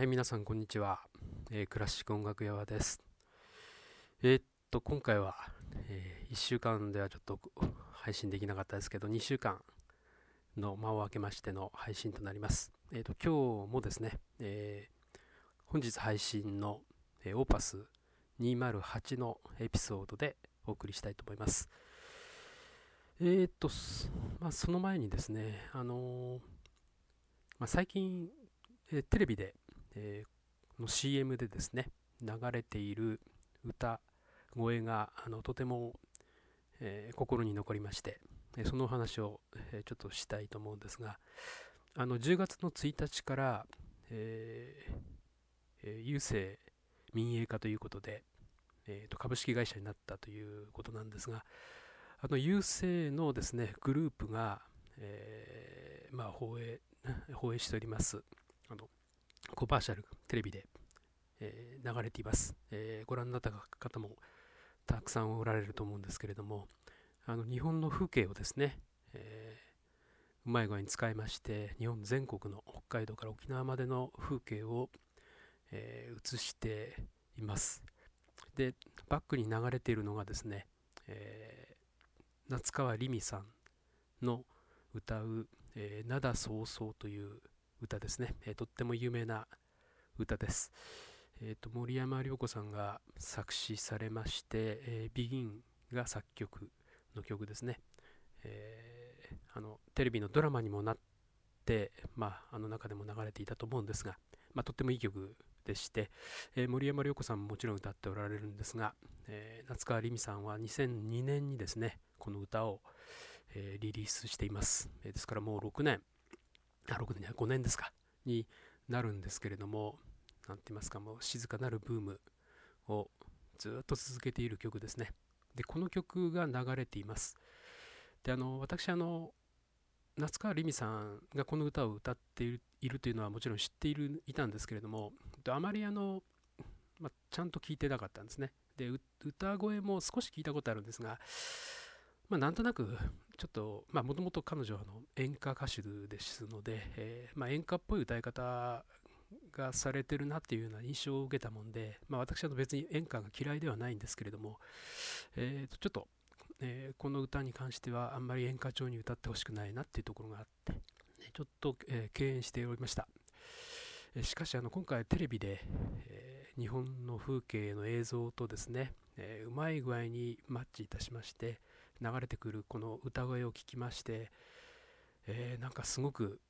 はい、皆さん、こんにちは。えークラシック音楽屋です。えーっと、今回は、え1週間ではちょっと配信できなかったですけど、2週間の間を空けましての配信となります。えっと、今日もですね、えー本日配信の、えーオーパス208のエピソードでお送りしたいと思います。えっと、まあ、その前にですね、あのまあ、最近、えーテレビで、えーの CM でですね流れている歌声があのとても、えー心に残りましてえその話を、えちょっとしたいと思うんですがあの10月の1日から、えーえ郵政民営化ということで、えーと株式会社になったということなんですがあの郵政のですねグループが、えーまあ、放映放映しております。あのコマーシャルテレビで、えー流れています、えーご覧になった方もたくさんおられると思うんですけれどもあの日本の風景をですね、えーうまい具合に使いまして日本全国の北海道から沖縄までの風景を、え映しています。でバックに流れているのがですね、えー夏川りみさんの歌う「えー灘そうそう」という歌ですね、えーとっても有名な歌です。えーと森山良子さんが作詞されまして、えー、ビギンが作曲の曲ですね。えーあのテレビのドラマにもなって、まあ、あの中でも流れていたと思うんですが、まあ、とってもいい曲でして、えー森山良子さんももちろん歌っておられるんですが、えー夏川りみさんは2002年にですねこの歌を、えーリリースしています。えーですからもう6年あ6年じゃ5年ですか。になるんですけれども何て言いますかもう静かなるブームをずっと続けている曲ですね。でこの曲が流れています。であの私あの夏川りみさんがこの歌を歌っているというのはもちろん知っているいたんですけれどもあまりあの、まあ、ちゃんと聞いてなかったんですね。で歌声も少し聞いたことあるんですがまあ、なんとなくちょっともともと彼女はあの演歌歌手ですので、えーまあ、演歌っぽい歌い方がされてるなっていうような印象を受けたもんで、まあ、私は別に演歌が嫌いではないんですけれども、えーとちょっと、えーこの歌に関してはあんまり演歌調に歌ってほしくないなっていうところがあってちょっと、えー敬遠しておりました。えしかしあの今回テレビで、えー日本の風景の映像とですね、えうまい具合にマッチいたしまして流れてくるこの歌声を聞きまして、えーなんかすごく、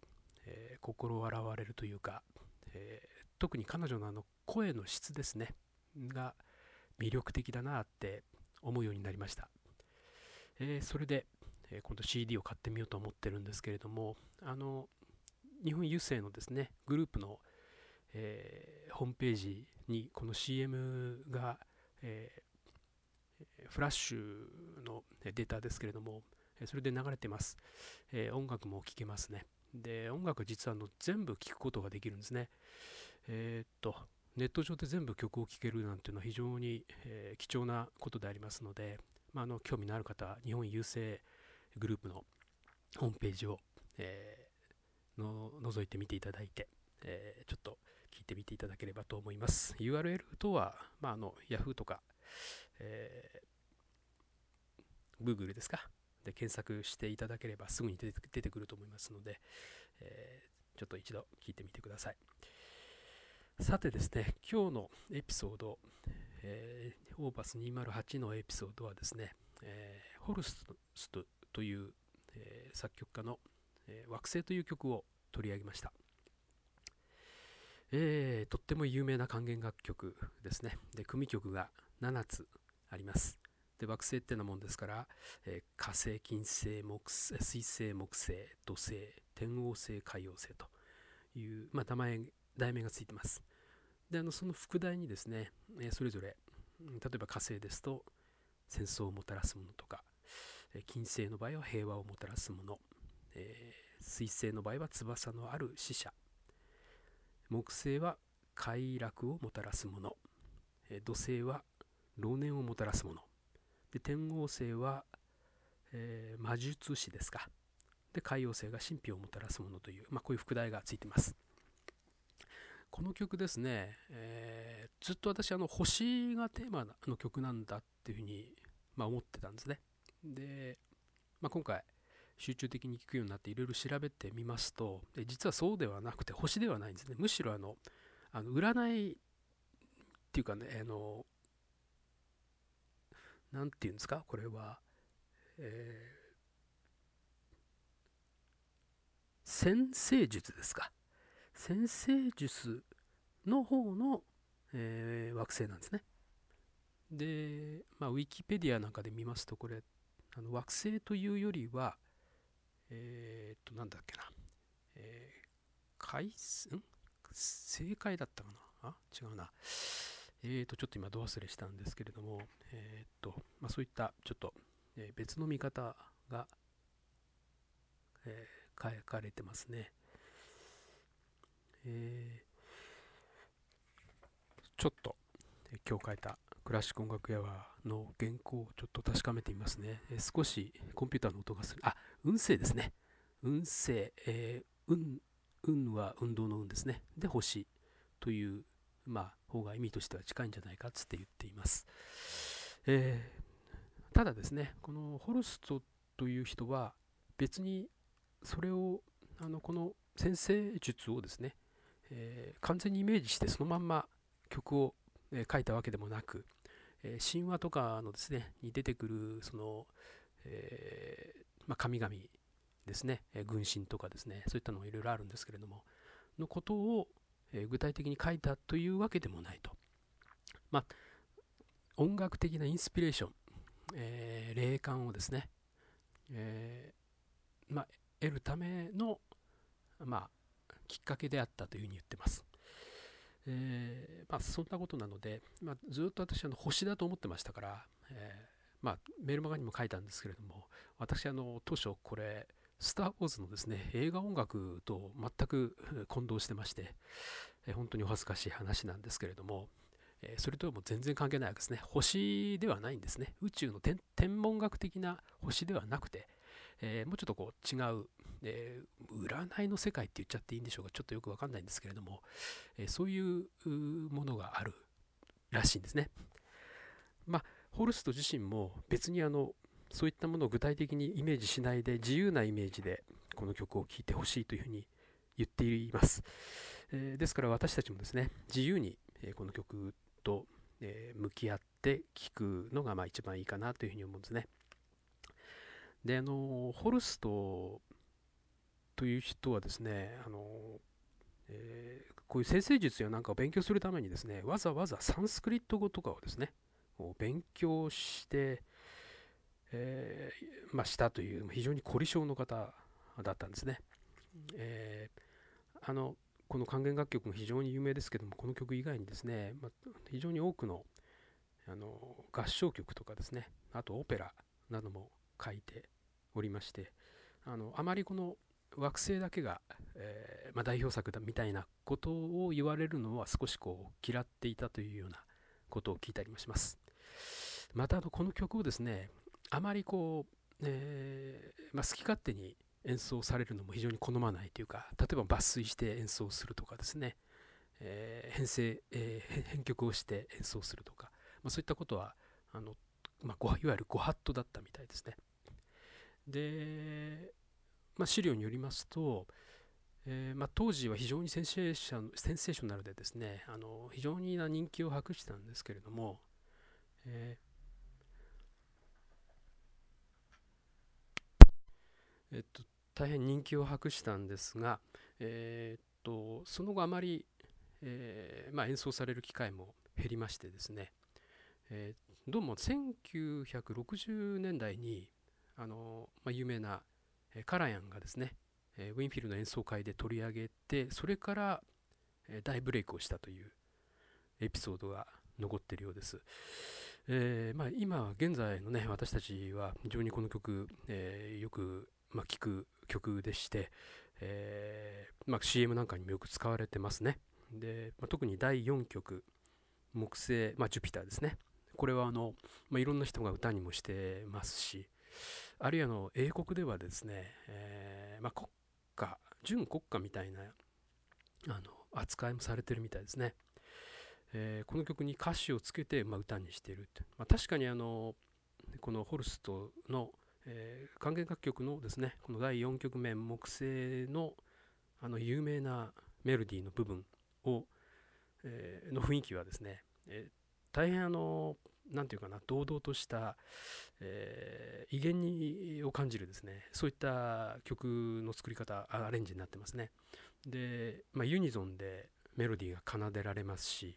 えー心洗われるというか、えー特に彼女のあの声の質ですねが魅力的だなって思うようになりました、えそれで、え今度 CD を買ってみようと思ってるんですけれどもあの日本郵政のですねグループの、えホームページにこの CM が、えーフラッシュのデータですけれども、それで流れてます、えー音楽も聴けますね。で、音楽実はあの全部聴くことができるんですね。えーっと、ネット上で全部曲を聴けるなんていうのは非常に、えー貴重なことでありますので、まあ、あの興味のある方は日本郵政グループのホームページを、えーの覗いてみていただいて、えーちょっと聞いてみていただければと思います。URL とは、まあ、あの Yahoo とか、えー Google ですか？で検索していただければすぐに出てくると思いますので、えーちょっと一度聞いてみてください。さてですね、今日のエピソード、えーオーバス208のエピソードはですね、えーホルストという、えー作曲家の、えー惑星という曲を取り上げました。えーとっても有名な管弦楽曲ですね。で、組曲が7つあります。で、惑星ってなもんですから、えー火星、金星、木、水星、木星、土星、天王星、海王星という、まあ、名前、題名がついてます。で、あのその副題にですね、えーそれぞれ、例えば火星ですと、戦争をもたらすものとか、えー金星の場合は平和をもたらすもの、えー水星の場合は翼のある死者、木星は快楽をもたらすもの、え土星は老年をもたらすもの、で天王星は、えー魔術師ですか。で海王星が神秘をもたらすものという、まあ、こういう副題がついてます。この曲ですね、えー、ずっと私あの星がテーマの曲なんだっていうふうに、まあ、思ってたんですねで、まあ、今回集中的に聴くようになっていろいろ調べてみますと実はそうではなくて星ではないんですねむしろあのあの占いっていうかねあの何て言うんですか？これは、えー、先生術ですか？先生術の方の、えー、惑星なんですね。で、まあ、ウィキペディアなんかで見ますとこれあの惑星というよりはえー、っとなんだっけな、えー、海ん？正解だったかな？あ？違うな。えーと、ちょっと今、ど忘れしたんですけれども、えーとまあ、そういったちょっと、え、別の見方が、えー、書かれてますね。えー、ちょっと、え、今日書いたクラシック音楽屋の原稿をちょっと確かめてみますね。えー、少しコンピューターの音がする。あ、運勢ですね。運勢、えー、運、運は運動の運ですね。で、星というまあ、方が意味としては近いんじゃないかつって言っています。えー、ただですね、このホルストという人は別にそれをあのこの先生術をですね、えー、完全にイメージしてそのまんま曲を、え、書いたわけでもなく、えー、神話とかのですねに出てくるその、えまあ、神々ですね、え軍神とかですねそういったのがいろいろあるんですけれどものことを、え具体的に書いたというわけでもないと。まあ、音楽的なインスピレーション、えー、霊感をですね、えー、まあ、得るための、まあ、きっかけであったというふうに言ってます。え、まあ、そんなことなので、まあ、ずっと私は星だと思ってましたから、えまあ、メルマガにも書いたんですけれども、私、あの、当初これ、スター・ウォーズのですね、映画音楽と全く混同してまして、え本当にお恥ずかしい話なんですけれども、えそれとも全然関係ないわけですね。星ではないんですね。宇宙の天文学的な星ではなくて、えー、もうちょっとこう違う、えー、占いの世界って言っちゃっていいんでしょうか、ちょっとよくわかんないんですけれども、えー、そういうものがあるらしいんですね。まあ、ホルスト自身も別にあのそういったものを具体的にイメージしないで自由なイメージでこの曲を聴いてほしいというふうに言っています、えー、ですから私たちもですね自由に、えこの曲と、え向き合って聴くのがまあ一番いいかなというふうに思うんですね。であのホルストという人はですねあの、えー、こういう先生術やなんかを勉強するためにですねわざわざサンスクリット語とかをですね勉強してえー、まあ、したという非常に凝り性の方だったんですね。えー、あのこの管弦楽曲も非常に有名ですけどもこの曲以外にですね、まあ、非常に多くのあの合唱曲とかですねあとオペラなども書いておりましてあのあまりこの惑星だけが、えー、まあ、代表作だみたいなことを言われるのは少しこう嫌っていたというようなことを聞いたりもします。またあのこの曲をですねあまりこう、えー、まあ、好き勝手に演奏されるのも非常に好まないというか例えば抜粋して演奏するとかですね、えー、編成、えー、編曲をして演奏するとか、まあ、そういったことはあの、まあ、いわゆるご法度だったみたいですね。で、まあ、資料によりますと、えー、ま、当時は非常にセンセーショセンセーショナルでですねあの非常に人気を博したんですけれども、えーえっと、大変人気を博したんですが、えー、っとその後あまり、えー、まあ、演奏される機会も減りましてですね、えー、どうも1960年代にあの、まあ、有名なカラヤンがですね、ウィンフィルの演奏会で取り上げてそれから、大ブレイクをしたというエピソードが残っているようです。えーまあ、今現在のね私たちは非常にこの曲、えー、よくまあ、聴く曲でして、えーまあ、CM なんかにもよく使われてますね。で、まあ、特に第4曲、木星、まあ、ジュピターですね。これはあの、まあ、いろんな人が歌にもしてますし、あるいはの英国ではですね、えーまあ、国家、準国家みたいなあの扱いもされてるみたいですね。えー、この曲に歌詞をつけて、まあ、歌にしているって、まあ、確かにあのこのホルストの、えー、管弦楽曲のですねこの第4曲目木星のあの有名なメロディーの部分を、えー、の雰囲気はですね、えー、大変あの何て言うかな堂々とした、えー、威厳にを感じるですねそういった曲の作り方アレンジになってますね。で、まあ、ユニゾンでメロディーが奏でられますし、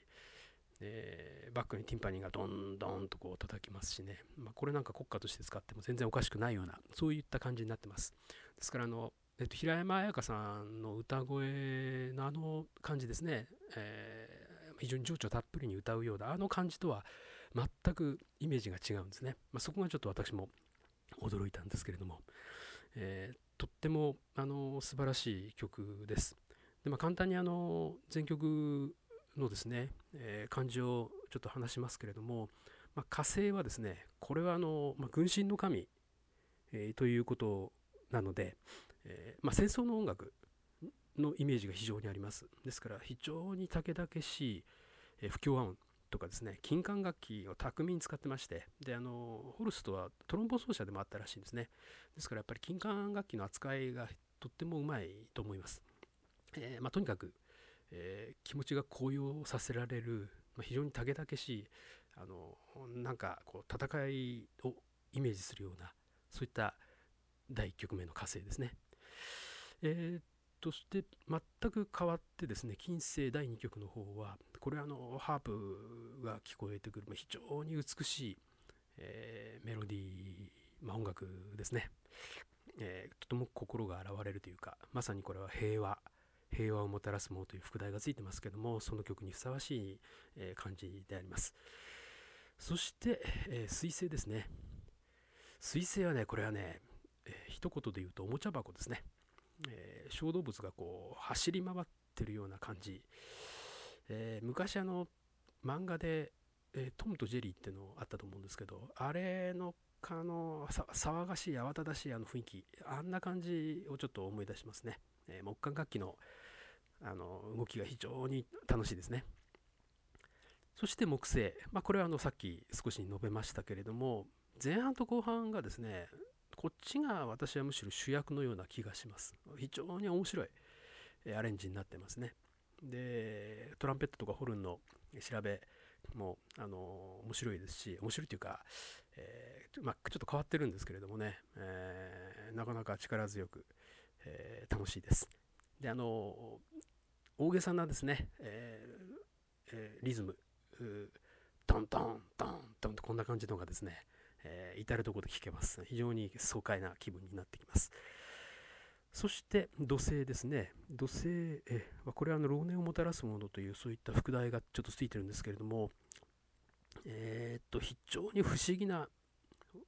え、バックにティンパニーがドンドンとこう叩きますしね、まあ、これなんか国歌として使っても全然おかしくないようなそういった感じになってます。ですからあの、えっと、平山綾香さんの歌声のあの感じですね、えー、非常に情緒たっぷりに歌うようなあの感じとは全くイメージが違うんですね、まあ、そこがちょっと私も驚いたんですけれども、えー、とってもあの素晴らしい曲です。で、まあ、簡単にあの全曲のですね、えー、漢字をちょっと話しますけれども、まあ、火星はですねこれはあの、まあ、軍神の神、えー、ということなので、えー、まあ、戦争の音楽のイメージが非常にあります。ですから非常にたけだけしい、え不協和音とかですね金管楽器を巧みに使ってましてであのホルストはトロンボ奏者でもあったらしいんですね。ですからやっぱり金管楽器の扱いがとってもうまいと思います、え、まあ、とにかくえー、気持ちが高揚させられる、まあ、非常にたけだけしいあのなんかこう戦いをイメージするようなそういった第1局目の火星ですね。えー、として全く変わってですね金星第2局の方はこれはあのハープが聞こえてくる、ま、非常に美しい、えー、メロディー、まあ、音楽ですね、えー、とても心が洗われるというかまさにこれは平和平和をもたらすものという副題がついてますけどもその曲にふさわしい、え、感じであります。そして、えー、水星ですね。水星はねこれはね、えー、一言で言うとおもちゃ箱ですね、えー、小動物がこう走り回ってるような感じ、えー、昔あの漫画で、えー、トムとジェリーっていうのあったと思うんですけどあれのあの騒がしい慌ただしいあの雰囲気あんな感じをちょっと思い出しますね、えー、木管楽器のあの動きが非常に楽しいですね。そして木星、まあ、これはあのさっき少し述べましたけれども前半と後半がですねこっちが私はむしろ主役のような気がします。非常に面白いアレンジになってますね。でトランペットとかホルンの調べもあの面白いですし面白いというか、えー、まあ、ちょっと変わってるんですけれどもね、えー、なかなか力強く、えー、楽しいですであの大げさなですね、ええー、リズム、トントントントンとこんな感じのがですね、えー、至るところで聴けます。非常に爽快な気分になってきます。そして土星ですね。土星、えこれはあの老年をもたらすものというそういった副題がちょっとついてるんですけれども、えー、っと非常に不思議な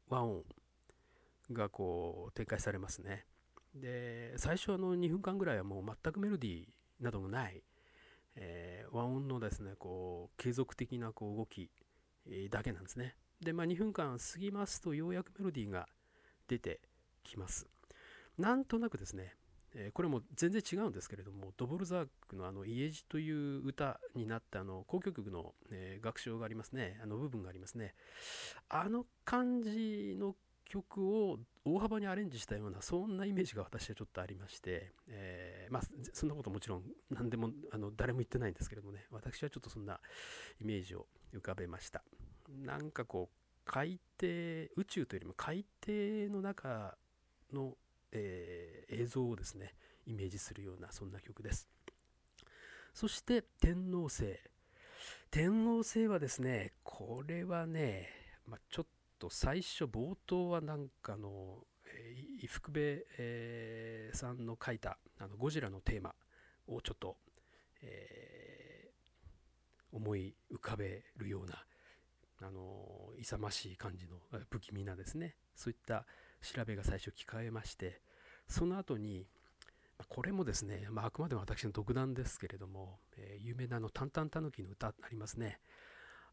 和音がこう展開されますね。で最初あの2分間ぐらいはもう全くメロディーなどもない、えー、和音のですねこう継続的なこう動き、だけなんですねで、まあ、2分間過ぎますとようやくメロディーが出てきますなんとなくですね、えー、これも全然違うんですけれどもドボルザークのあの家路という歌になったあの交響曲の、え楽章がありますね。あの部分がありますね。あの感じの曲を大幅にアレンジしたようなそんなイメージが私はちょっとありまして、えー、まあ、そんなこともちろん何でもあの誰も言ってないんですけれどもね私はちょっとそんなイメージを浮かべました。なんかこう海底宇宙というよりも海底の中の、えー、映像をですねイメージするようなそんな曲です。そして天王星。天王星はですねこれはね、まあ、ちょっと最初冒頭はなんかの、えー、伊福部、えー、さんの書いたあのゴジラのテーマをちょっと、えー、思い浮かべるようなあの勇ましい感じの不気味なですね。そういった調べが最初聞かれましてその後にこれもですね、まあ、あくまでも私の独断ですけれども、えー、有名なあの「タンタンタヌキ」の歌ありますね。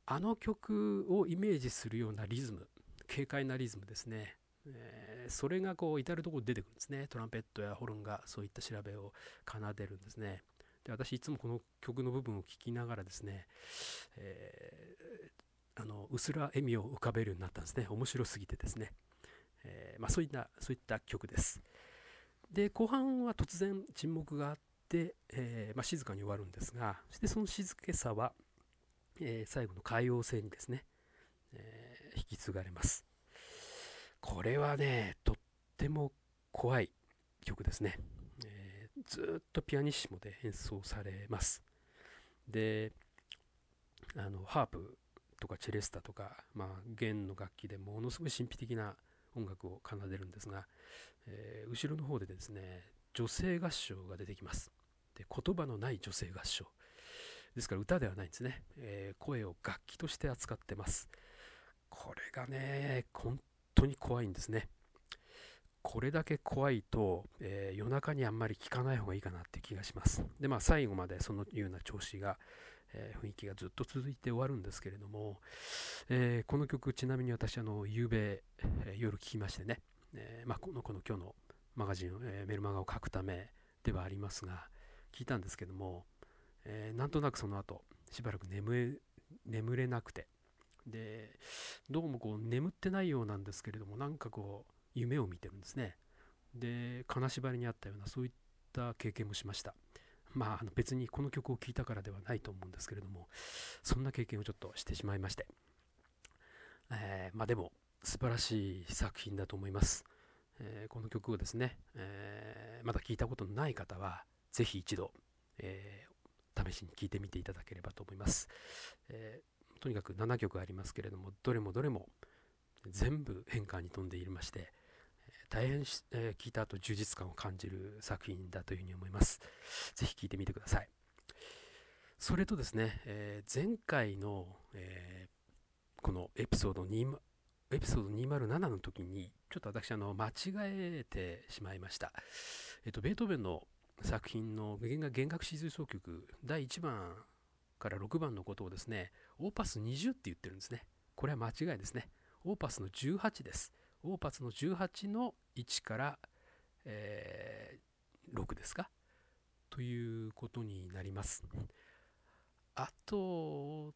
あの曲をイメージするようなリズム軽快なリズムですね、えー、それがこう至る所出てくるんですね。トランペットやホルンがそういった調べを奏でるんですね。で私いつもこの曲の部分を聴きながらですね、えー、あのうすら笑みを浮かべるようになったんですね。面白すぎてですね、えー、まあ、そういったそういった曲です。で後半は突然沈黙があって、えー、まあ、静かに終わるんですがそしてその静けさは、え最後の海洋性にですね、え引き継がれます。これはねとっても怖い曲ですね。えずっとピアニッシモで演奏されます。で、あのハープとかチェレスタとか、まあ、弦の楽器でものすごい神秘的な音楽を奏でるんですが、えー、後ろの方でですね女性合唱が出てきます。で言葉のない女性合唱。ですから歌ではないんですね、えー、声を楽器として扱ってます。これがね本当に怖いんですね。これだけ怖いと、えー、夜中にあんまり聞かない方がいいかなって気がします。で、まあ最後までそのような調子が、えー、雰囲気がずっと続いて終わるんですけれども、えー、この曲ちなみに私あの夕べ、え夜聴きましてね、えまあ、このこの今日のマガジン、えメルマガを書くためではありますが聞いたんですけども、えなんとなくその後しばらく眠眠れなくてでどうもこう眠ってないようなんですけれどもなんかこう夢を見てるんですね。で、金縛りにあったようなそういった経験もしました。まあ、あの別にこの曲を聴いたからではないと思うんですけれども、そんな経験をちょっとしてしまいまして。えー、まあでも、素晴らしい作品だと思います。えー、この曲をですね、えー、まだ聴いたことのない方は、ぜひ一度、え試しに聴いてみていただければと思います。えとにかく7曲ありますけれども、どれもどれも全部変化に富んでいまして、大変、えー、聞いた後充実感を感じる作品だというふうに思います。ぜひ聴いてみてください。それとですね、えー、前回の、えー、このエピソード2エピソード207の時にちょっと私あの間違えてしまいました。えっとベートーベンの作品の弦楽四重奏曲第1番から6番のことをですねオーパス20って言ってるんですね。これは間違いですね。オーパスの18です。オーパスの18の1から、えー、6ですか？ということになります。あと、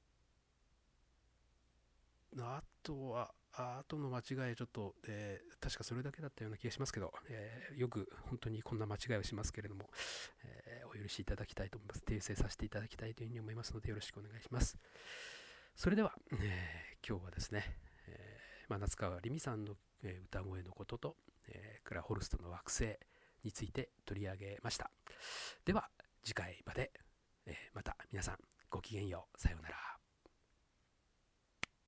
あとは、あとの間違いちょっと、えー、確かそれだけだったような気がしますけど、えー、よく本当にこんな間違いをしますけれども、えー、お許しいただきたいと思います。訂正させていただきたいというふうに思いますのでよろしくお願いします。それでは、え今日はですね、えまあ、夏川りみさんの歌声のことと、えクラホルストの惑星について取り上げました。では次回まで、えまた皆さんごきげんよう。さようなら。